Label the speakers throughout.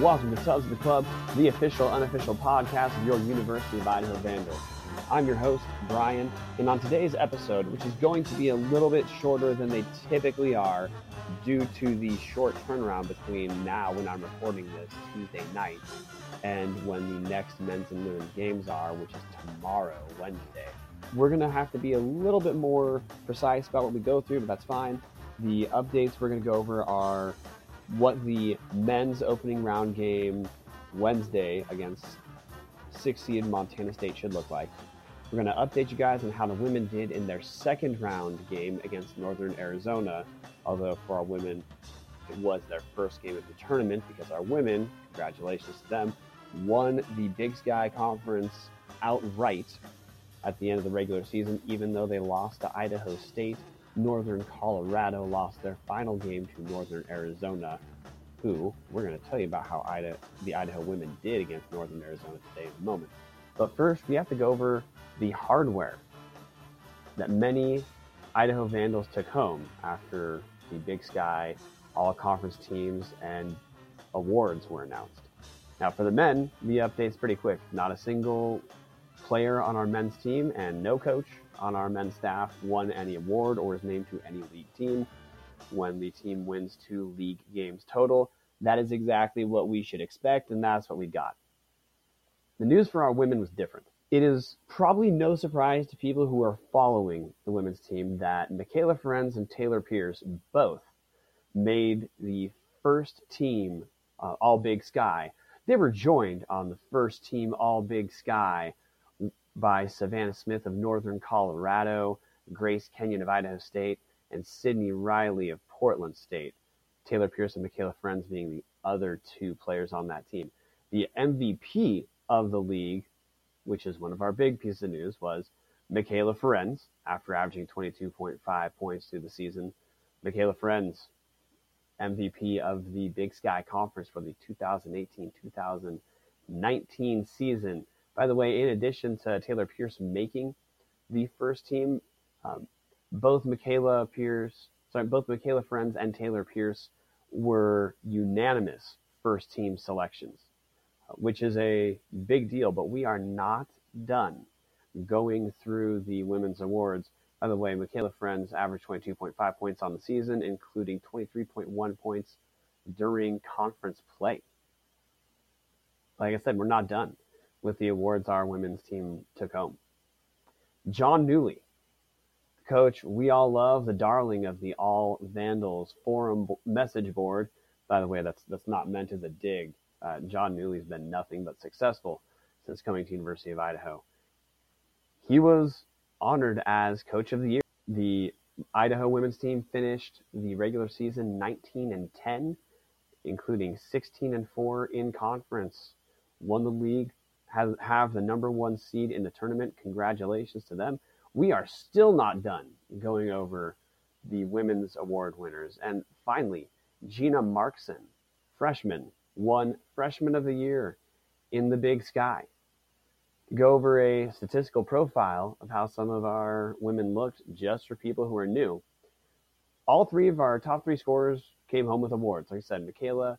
Speaker 1: Welcome to Subs of the Club, the official, unofficial podcast of your University of Idaho Vandals. I'm your host, Brian, and on today's episode, which is going to be a little bit shorter than they typically are due to the short turnaround between now when I'm recording this Tuesday night and when the next men's and women's games are, which is tomorrow, Wednesday. We're going to have to be a little bit more precise about what we go through, but that's fine. The updates we're going to go over are what the men's opening round game Wednesday against six seed Montana State should look like. We're going to update you guys on how the women did in their second round game against Northern Arizona, although for our women, it was their first game of the tournament because our women, congratulations to them, won the Big Sky Conference outright at the end of the regular season, even though they lost to Idaho State Northern Colorado lost their final game to Northern Arizona, who we're going to tell you about how the Idaho women did against Northern Arizona today in a moment. But first, we have to go over the hardware that many Idaho Vandals took home after the Big Sky All Conference teams and awards were announced. Now, for the men, the update's pretty quick. Not a single player on our men's team and no coach on our men's staff won any award or is named to any league team. When the team wins two league games total, that is exactly what we should expect, and that's what we got. The news for our women was different. It is probably no surprise to people who are following the women's team that Michaela Ferenz and Taylor Pierce both made the first team uh, All Big Sky. They were joined on the first team All Big Sky by Savannah Smith of Northern Colorado, Grace Kenyon of Idaho State, and Sydney Riley of Portland State. Taylor Pierce and Michaela Ferenz being the other two players on that team. The MVP of the league, which is one of our big pieces of news, was Michaela Ferenz after averaging 22.5 points through the season. Michaela Ferenz, MVP of the Big Sky Conference for the 2018 2019 season. By the way, in addition to Taylor Pierce making the first team, um, both Michaela Pierce, sorry, both Michaela Ferenz and Taylor Pierce were unanimous first team selections, which is a big deal. But we are not done going through the women's awards. By the way, Michaela Ferenz averaged 22.5 points on the season, including 23.1 points during conference play. Like I said, we're not done with the awards our women's team took home. Jon Newlee, coach we all love, the darling of the All Vandals forum message board. By the way, that's that's not meant as a dig. Uh, Jon Newlee's been nothing but successful since coming to University of Idaho. He was honored as coach of the year. The Idaho women's team finished the regular season 19 and 10, including 16 and 4 in conference. Won the league have, have the number one seed in the tournament. Congratulations to them. We are still not done going over the women's award winners. And finally, Gina Marxen, freshman, won Freshman of the Year in the Big Sky. To go over a statistical profile of how some of our women looked, just for people who are new, all three of our top three scorers came home with awards. Like I said, Michaela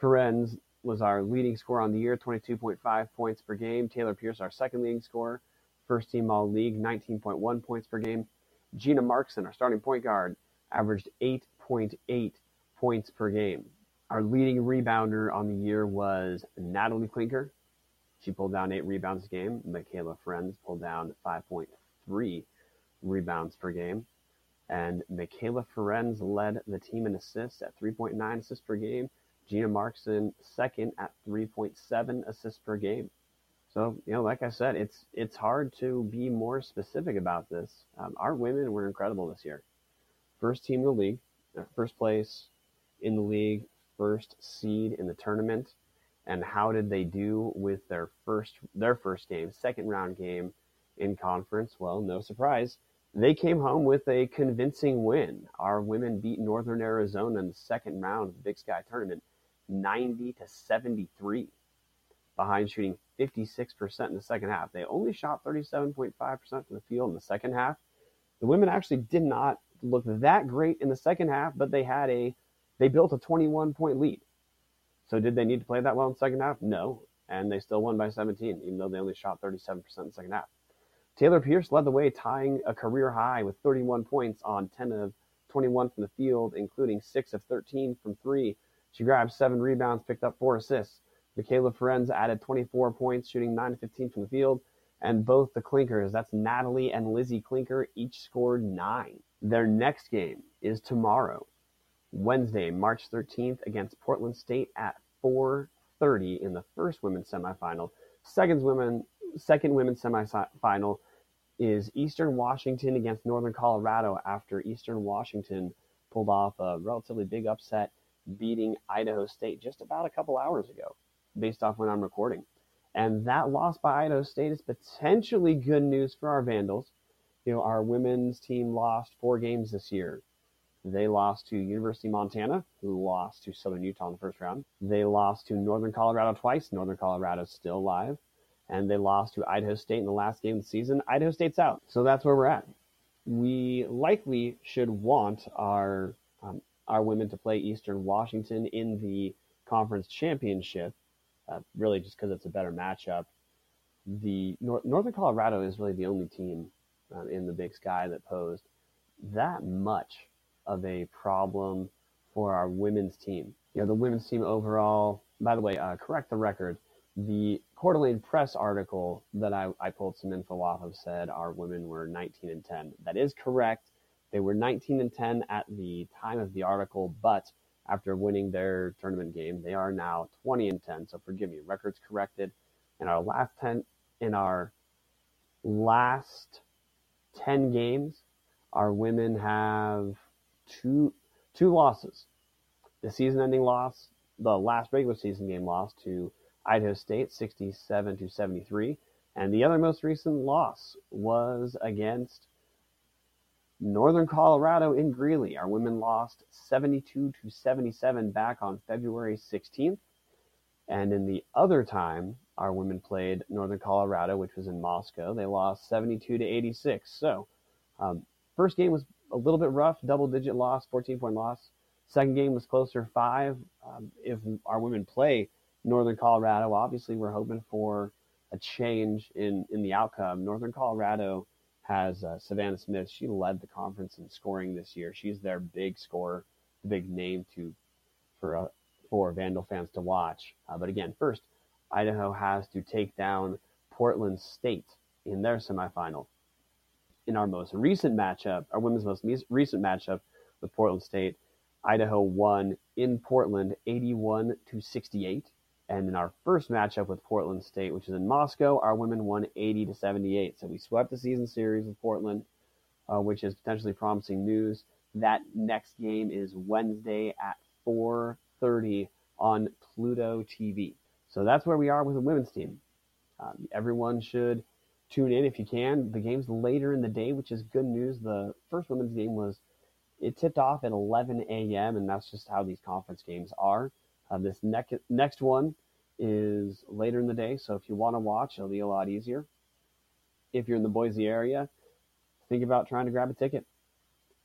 Speaker 1: Ferenz, was our leading scorer on the year, 22.5 points per game. Taylor Pierce, our second leading scorer, first team all league, 19.1 points per game. Gina Marxen, our starting point guard, averaged 8.8 points per game. Our leading rebounder on the year was Natalie Klinker. She pulled down eight rebounds a game. Michaela Ferenz pulled down 5.3 rebounds per game. And Michaela Ferenz led the team in assists at 3.9 assists per game Gina Marxen second at 3.7 assists per game. So, you know, like I said, it's it's hard to be more specific about this. Um, our women were incredible this year. First team in the league, uh, first place in the league, first seed in the tournament. And how did they do with their first their first game, second round game in conference? Well, no surprise. They came home with a convincing win. Our women beat Northern Arizona in the second round of the Big Sky tournament 90 to 73 behind shooting 56% in the second half. They only shot 37.5% from the field in the second half. The women actually did not look that great in the second half, but they had a they built a 21 point lead. So did they need to play that well in the second half? No. And they still won by 17, even though they only shot 37% in the second half. Taylor Pierce led the way, tying a career high with 31 points on 10 of 21 from the field, including 6 of 13 from three. She grabbed seven rebounds, picked up four assists. Michaela Ferenz added 24 points, shooting 9 of 15 from the field. And both the Klinkers, that's Natalie and Lizzie Klinker, each scored nine. Their next game is tomorrow, Wednesday, March 13th, against Portland State at 4:30 in the first women's semifinal. Second women, second women's semifinal is Eastern Washington against Northern Colorado after Eastern Washington pulled off a relatively big upset, beating Idaho State just about a couple hours ago, based off when I'm recording. And that loss by Idaho State is potentially good news for our Vandals. You know, our women's team lost four games this year. They lost to University of Montana, who lost to Southern Utah in the first round. They lost to Northern Colorado twice. Northern Colorado's still alive and they lost to Idaho State in the last game of the season. Idaho State's out, so that's where we're at. We likely should want our um, our women to play Eastern Washington in the conference championship, uh, really just because it's a better matchup. The Nor- Northern Colorado is really the only team uh, in the Big Sky that posed that much of a problem for our women's team. You know, the women's team overall. By the way, uh, correct the record the Coeur d'Alene Press article that I, I pulled some info off of said our women were 19 and 10. That is correct. They were 19 and 10 at the time of the article, but after winning their tournament game, they are now 20 and 10. So forgive me, records corrected. In our last 10, in our last 10 games, our women have two two losses. The season-ending loss, the last regular season game loss to Idaho State 67 to 73. And the other most recent loss was against Northern Colorado in Greeley. Our women lost 72 to 77 back on February 16th. And in the other time, our women played Northern Colorado, which was in Moscow. They lost 72 to 86. So, um, first game was a little bit rough, double digit loss, 14 point loss. Second game was closer, five. Um, if our women play Northern Colorado. Obviously, we're hoping for a change in, in the outcome. Northern Colorado has uh, Savannah Smith. She led the conference in scoring this year. She's their big scorer, the big name to for uh, for Vandal fans to watch. Uh, but again, first, Idaho has to take down Portland State in their semifinal. In our most recent matchup, our women's most recent matchup with Portland State, Idaho won in Portland 81 to 68. And in our first matchup with Portland State, which is in Moscow, our women won 80 to 78. So we swept the season series with Portland, uh, which is potentially promising news. That next game is Wednesday at 4:30 on Pluto TV. So that's where we are with the women's team. Um, everyone should tune in if you can. The game's later in the day, which is good news. The first women's game was it tipped off at 11 a.m. and that's just how these conference games are. Uh, this ne- next one is later in the day, so if you want to watch, it'll be a lot easier. If you're in the Boise area, think about trying to grab a ticket.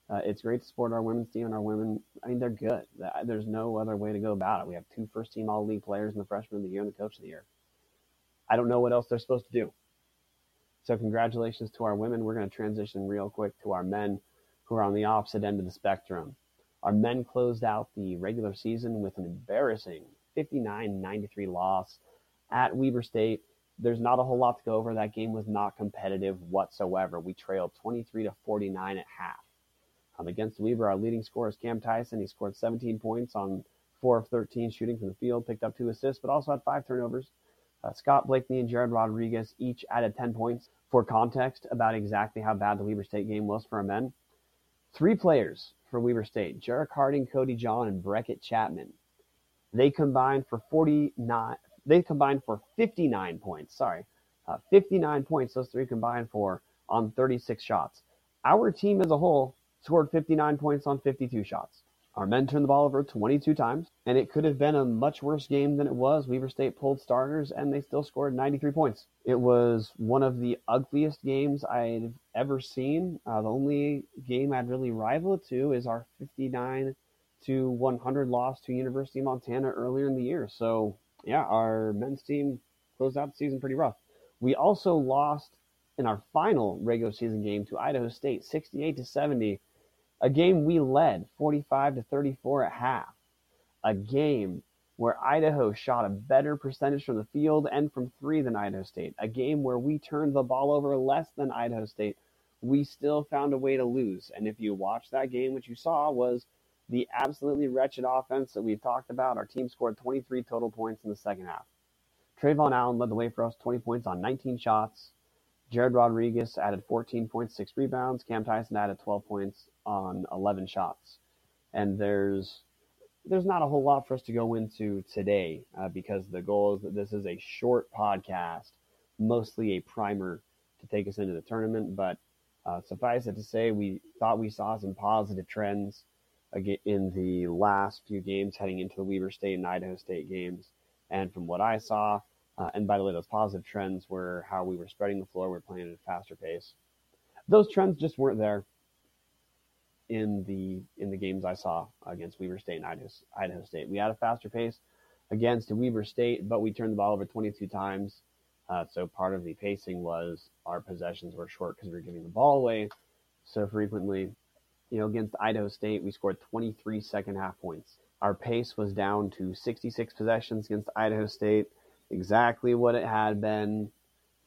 Speaker 1: Uh, it's great to support our women's team and our women. I mean, they're good. There's no other way to go about it. We have two first team all league players in the freshman of the year and the coach of the year. I don't know what else they're supposed to do. So, congratulations to our women. We're going to transition real quick to our men who are on the opposite end of the spectrum. Our men closed out the regular season with an embarrassing 59-93 loss at Weber State. There's not a whole lot to go over. That game was not competitive whatsoever. We trailed 23 to 49 at half. Um, against Weber, our leading scorer is Cam Tyson. He scored 17 points on 4 of 13 shooting from the field, picked up two assists, but also had five turnovers. Uh, Scott Blakeney and Jared Rodriguez each added 10 points. For context about exactly how bad the Weber State game was for our men, three players for Weber State Jerrick Harding, Cody John, and Brekkott Chapman they combined for 49. They combined for 59 points. Sorry, uh, 59 points. Those three combined for on 36 shots. Our team as a whole scored 59 points on 52 shots. Our men turned the ball over 22 times, and it could have been a much worse game than it was. Weber State pulled starters, and they still scored 93 points. It was one of the ugliest games I've ever seen. Uh, the only game I'd really rival it to is our 59 to 100 loss to University of Montana earlier in the year. So yeah, our men's team closed out the season pretty rough. We also lost in our final regular season game to Idaho State, 68 to 70, a game we led 45 to 34 at half. A game where Idaho shot a better percentage from the field and from three than Idaho State. A game where we turned the ball over less than Idaho State. We still found a way to lose. And if you watch that game, what you saw was the absolutely wretched offense that we've talked about. Our team scored 23 total points in the second half. Trayvon Allen led the way for us, 20 points on 19 shots. Jared Rodriguez added 14.6 rebounds. Cam Tyson added 12 points on 11 shots. And there's there's not a whole lot for us to go into today uh, because the goal is that this is a short podcast, mostly a primer to take us into the tournament. But uh, suffice it to say, we thought we saw some positive trends in the last few games heading into the Weber State and Idaho State games. And from what I saw, uh, and by the way, those positive trends were how we were spreading the floor, we were playing at a faster pace. Those trends just weren't there in the in the games I saw against Weber State and Idaho, Idaho State. We had a faster pace against Weber State, but we turned the ball over 22 times. Uh, so part of the pacing was our possessions were short because we were giving the ball away so frequently. You know, against Idaho State, we scored 23 second half points. Our pace was down to 66 possessions against Idaho State, exactly what it had been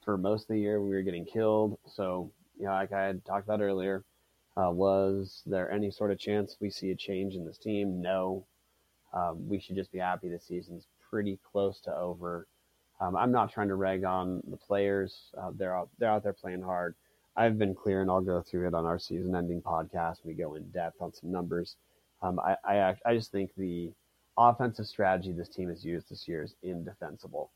Speaker 1: for most of the year. We were getting killed. So, you know, like I had talked about earlier, uh, was there any sort of chance we see a change in this team? No. Um, we should just be happy the season's pretty close to over. Um, I'm not trying to rag on the players. Uh, they're out, they're out there playing hard. I've been clear, and I'll go through it on our season-ending podcast. We go in depth on some numbers. Um, I, I, I just think the offensive strategy this team has used this year is indefensible.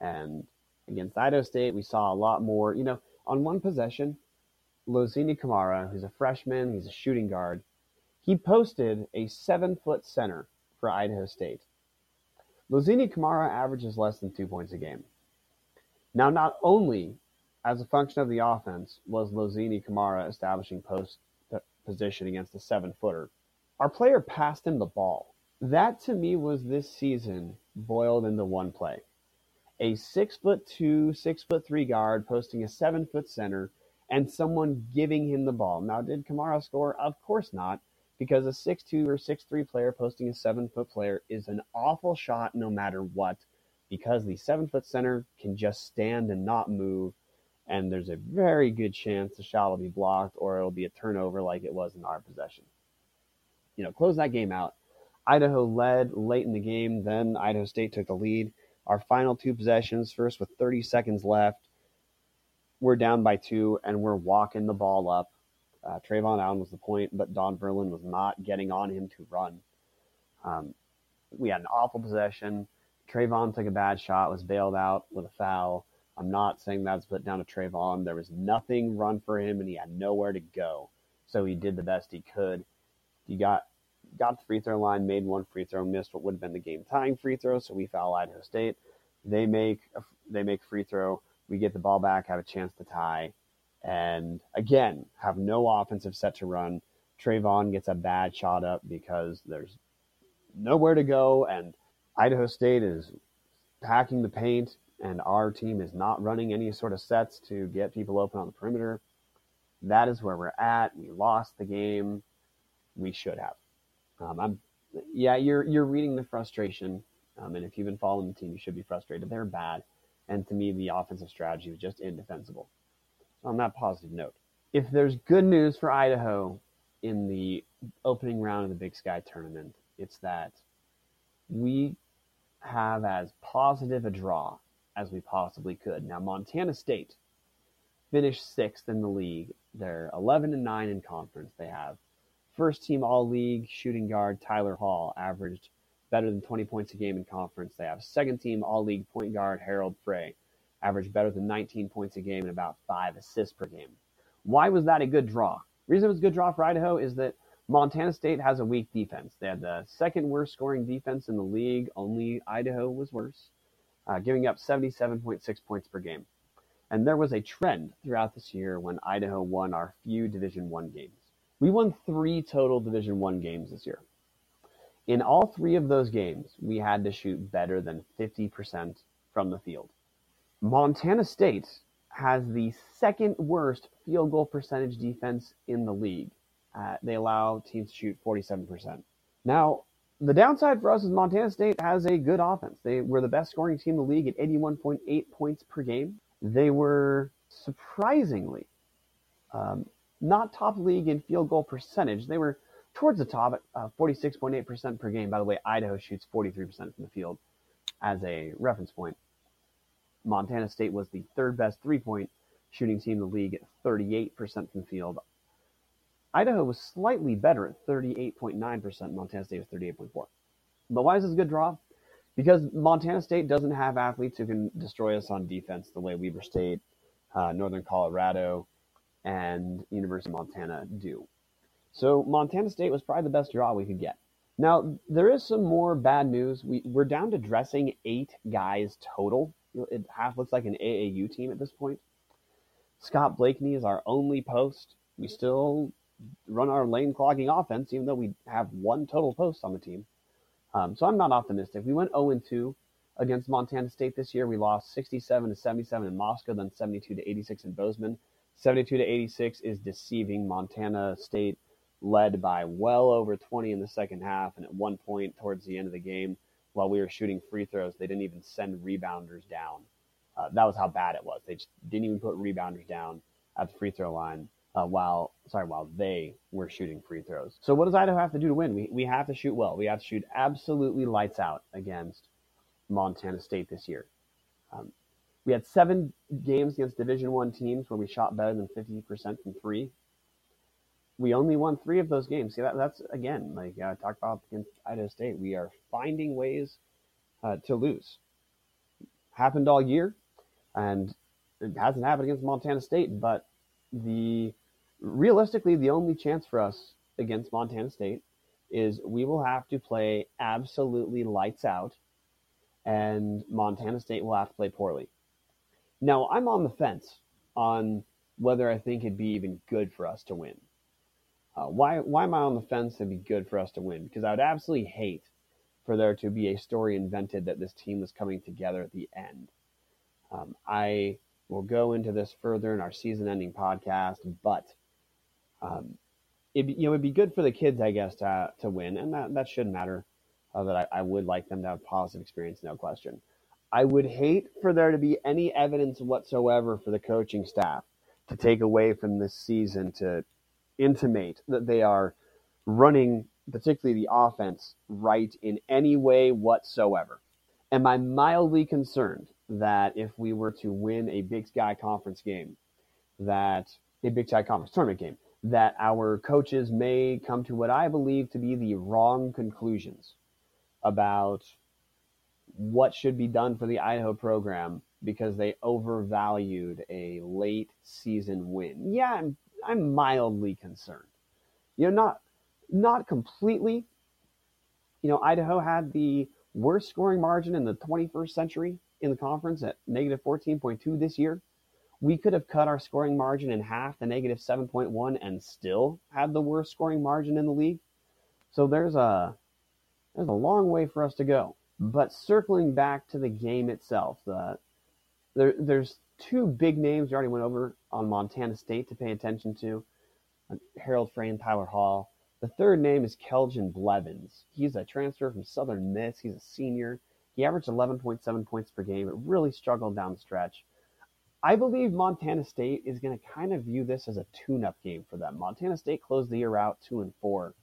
Speaker 1: And against Idaho State, we saw a lot more. You know, on one possession, Lozini Kamara, who's a freshman, he's a shooting guard, he posted a seven foot center for Idaho State. Lozini Kamara averages less than two points a game. Now, not only as a function of the offense was Lozini Kamara establishing post position against a seven footer, our player passed him the ball. That to me was this season boiled into one play. A six foot two, six foot three guard posting a seven foot center and someone giving him the ball. Now, did Kamara score? Of course not, because a six-two or six-three player posting a seven-foot player is an awful shot no matter what, because the seven-foot center can just stand and not move, and there's a very good chance the shot will be blocked or it'll be a turnover like it was in our possession. You know, close that game out. Idaho led late in the game, then Idaho State took the lead. Our final two possessions, first with 30 seconds left, we're down by two and we're walking the ball up. Uh, Trayvon Allen was the point, but Don Verlin was not getting on him to run. Um, we had an awful possession. Trayvon took a bad shot, was bailed out with a foul. I'm not saying that's put down to Trayvon. There was nothing run for him, and he had nowhere to go. So he did the best he could. He got got the free throw line, made one free throw, missed what would have been the game tying free throw. So we foul Idaho State. They make a, they make free throw we get the ball back, have a chance to tie, and again, have no offensive set to run. Trayvon gets a bad shot up because there's nowhere to go, and Idaho State is packing the paint, and our team is not running any sort of sets to get people open on the perimeter. That is where we're at. We lost the game. We should have. Um, I'm, yeah, you're you're reading the frustration, um, and if you've been following the team, you should be frustrated. They're bad. And to me, the offensive strategy was just indefensible. So on that positive note, if there's good news for Idaho in the opening round of the Big Sky tournament, it's that we have as positive a draw as we possibly could. Now, Montana State finished sixth in the league. They're 11 and 9 in conference. They have first team all league shooting guard Tyler Hall averaged better than 20 points a game in conference. They have second team all league point guard Harald Frey, averaged better than 19 points a game and about five assists per game. Why was that a good draw? Reason it was a good draw for Idaho is that Montana State has a weak defense. They had the second worst scoring defense in the league. Only Idaho was worse, uh, giving up 77.6 points per game. And there was a trend throughout this year when Idaho won our few Division One games. We won three total Division One games this year. In all three of those games, we had to shoot better than 50% from the field. Montana State has the second worst field goal percentage defense in the league. Uh, they allow teams to shoot 47%. Now, the downside for us is Montana State has a good offense. They were the best scoring team in the league at 81.8 points per game. They were surprisingly um, not top league in field goal percentage. They were towards the top at uh, 46.8% per game. By the way, Idaho shoots 43% from the field as a reference point. Montana State was the third best three point shooting team in the league at 38% from the field. Idaho was slightly better at 38.9%. Montana State was 38.4. But why is this a good draw? Because Montana State doesn't have athletes who can destroy us on defense the way Weber State, uh, Northern Colorado, and University of Montana do. So Montana State was probably the best draw we could get. Now there is some more bad news. We we're down to dressing eight guys total. It half looks like an AAU team at this point. Scott Blakeney is our only post. We still run our lane clogging offense, even though we have one total post on the team. Um, so I'm not optimistic. We went 0 2 against Montana State this year. We lost 67 to 77 in Moscow, then 72 to 86 in Bozeman. 72 to 86 is deceiving. Montana State led by well over 20 in the second half, and at one point towards the end of the game, while we were shooting free throws, they didn't even send rebounders down. Uh, that was how bad it was. They just didn't even put rebounders down at the free throw line uh, while sorry while they were shooting free throws. So what does Idaho have to do to win? We we have to shoot well. We have to shoot absolutely lights out against Montana State this year. Um, we had seven games against Division One teams where we shot better than 50% from three. We only won three of those games. See, that, that's again, like I talked about against Idaho State, we are finding ways uh, to lose. Happened all year, and it hasn't happened against Montana State. But the realistically, the only chance for us against Montana State is we will have to play absolutely lights out, and Montana State will have to play poorly. Now, I'm on the fence on whether I think it'd be even good for us to win. Uh, why, why am I on the fence it'd be good for us to win? Because I would absolutely hate for there to be a story invented that this team was coming together at the end. Um, I will go into this further in our season-ending podcast, but um, it you know it'd be good for the kids, I guess, to to win, and that that should matter. Uh, that I, I would like them to have positive experience, no question. I would hate for there to be any evidence whatsoever for the coaching staff to take away from this season to intimate that they are running, particularly the offense, right in any way whatsoever. Am I mildly concerned that if we were to win a Big Sky Conference game, that a Big Sky Conference tournament game, that our coaches may come to what I believe to be the wrong conclusions about what should be done for the Idaho program because they overvalued a late season win. Yeah, I'm mildly concerned. You know, not not completely. You know, Idaho had the worst scoring margin in the 21st century in the conference at negative 14.2 this year. We could have cut our scoring margin in half to negative 7.1 and still had the worst scoring margin in the league. So there's a there's a long way for us to go. But circling back to the game itself, the, there, there's two big names we already went over on Montana State to pay attention to Harald Frey, Tyler Hall. The third name is Keljin Blevins. He's a transfer from Southern Miss. He's a senior. He averaged 11.7 points per game, but really struggled down the stretch. I believe Montana State is going to kind of view this as a tune-up game for them. Montana State closed the year out two and four,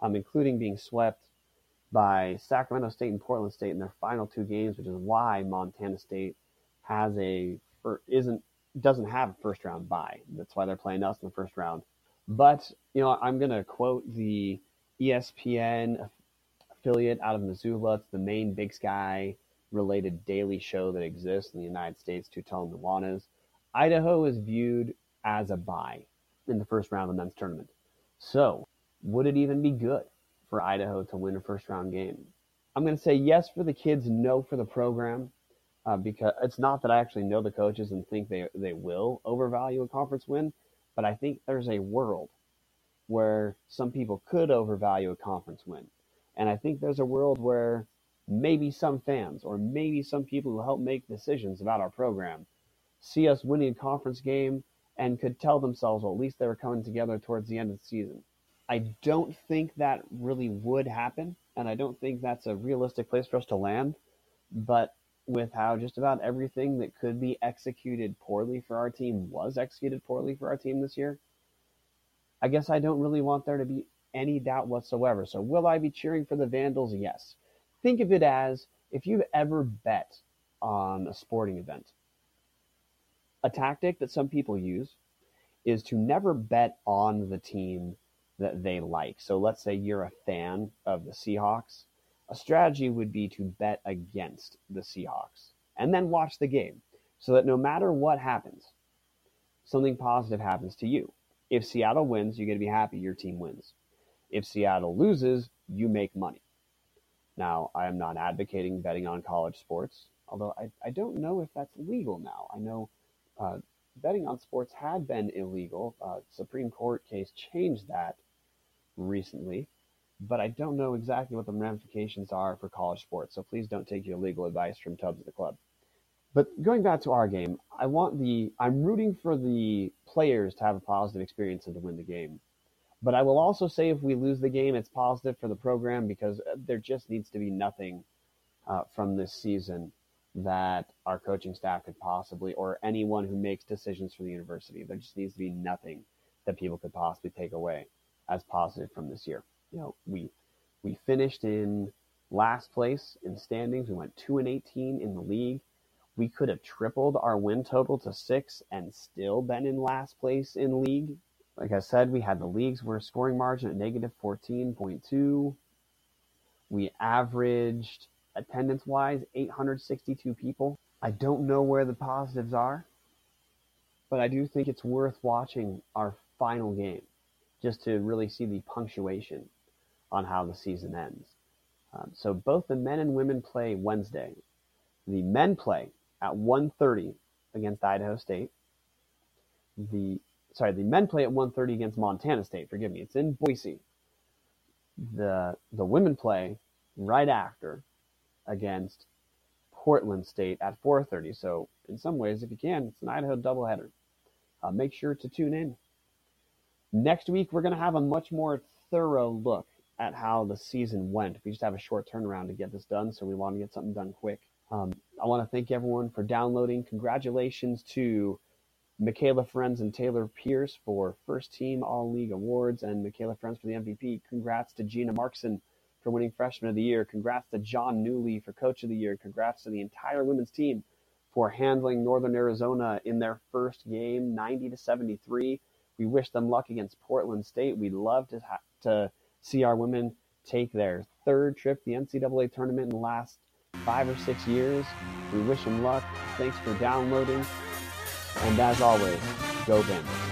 Speaker 1: um, including being swept by Sacramento State and Portland State in their final two games, which is why Montana State has a isn't doesn't have a first round bye. That's why they're playing us in the first round. But you know, I'm gonna quote the ESPN affiliate out of Missoula. It's the main Big Sky related daily show that exists in the United States, Tutel Nuanez. Idaho is viewed as a bye in the first round of the men's tournament. So, would it even be good for Idaho to win a first round game? I'm going to say yes for the kids, no for the program, uh, because it's not that I actually know the coaches and think they, they will overvalue a conference win, but I think there's a world where some people could overvalue a conference win. And I think there's a world where maybe some fans or maybe some people who help make decisions about our program see us winning a conference game and could tell themselves, well, at least they were coming together towards the end of the season. I don't think that really would happen, and I don't think that's a realistic place for us to land. But with how just about everything that could be executed poorly for our team was executed poorly for our team this year, I guess I don't really want there to be any doubt whatsoever. So, will I be cheering for the Vandals? Yes. Think of it as if you've ever bet on a sporting event. A tactic that some people use is to never bet on the team that they like. So let's say you're a fan of the Seahawks. A strategy would be to bet against the Seahawks and then watch the game so that no matter what happens, something positive happens to you. If Seattle wins, you're going to be happy your team wins. If Seattle loses, you make money. Now, I am not advocating betting on college sports, although I, I don't know if that's legal now. I know uh, betting on sports had been illegal. Uh, Supreme Court case changed that recently, but I don't know exactly what the ramifications are for college sports. So please don't take your legal advice from Tubbs at the club. But going back to our game, I want the I'm rooting for the players to have a positive experience and to win the game. But I will also say if we lose the game, it's positive for the program because uh, there just needs to be nothing uh, from this season that our coaching staff could possibly, or anyone who makes decisions for the university, there just needs to be nothing that people could possibly take away as positive from this year. You know, we we finished in last place in standings. We went two and eighteen in the league. We could have tripled our win total to six and still been in last place in league. Like I said, we had the league's worst scoring margin at negative fourteen point two. We averaged attendance wise 862 people. I don't know where the positives are, but I do think it's worth watching our final game just to really see the punctuation on how the season ends. Um, so both the men and women play Wednesday. The men play at 1:30 against Idaho State. The sorry, the men play at 1:30 against Montana State. Forgive me, it's in Boise. The the women play right after against Portland State at 4:30. So in some ways, if you can, it's an Idaho doubleheader. Uh, make sure to tune in. Next week, we're going to have a much more thorough look at how the season went. We just have a short turnaround to get this done, so we want to get something done quick. Um, I want to thank everyone for downloading. Congratulations to Michaela Ferenz and Taylor Pierce for first team All League awards, and Michaela Ferenz for the MVP. Congrats to Gina Marxen for winning Freshman of the Year. Congrats to Jon Newlee for Coach of the Year. Congrats to the entire women's team for handling Northern Arizona in their first game, 90 to 73. We wish them luck against Portland State. We'd love to ha- to see our women take their third trip the NCAA tournament in the last five or six years. We wish them luck. Thanks for downloading. And as always, go Vandals.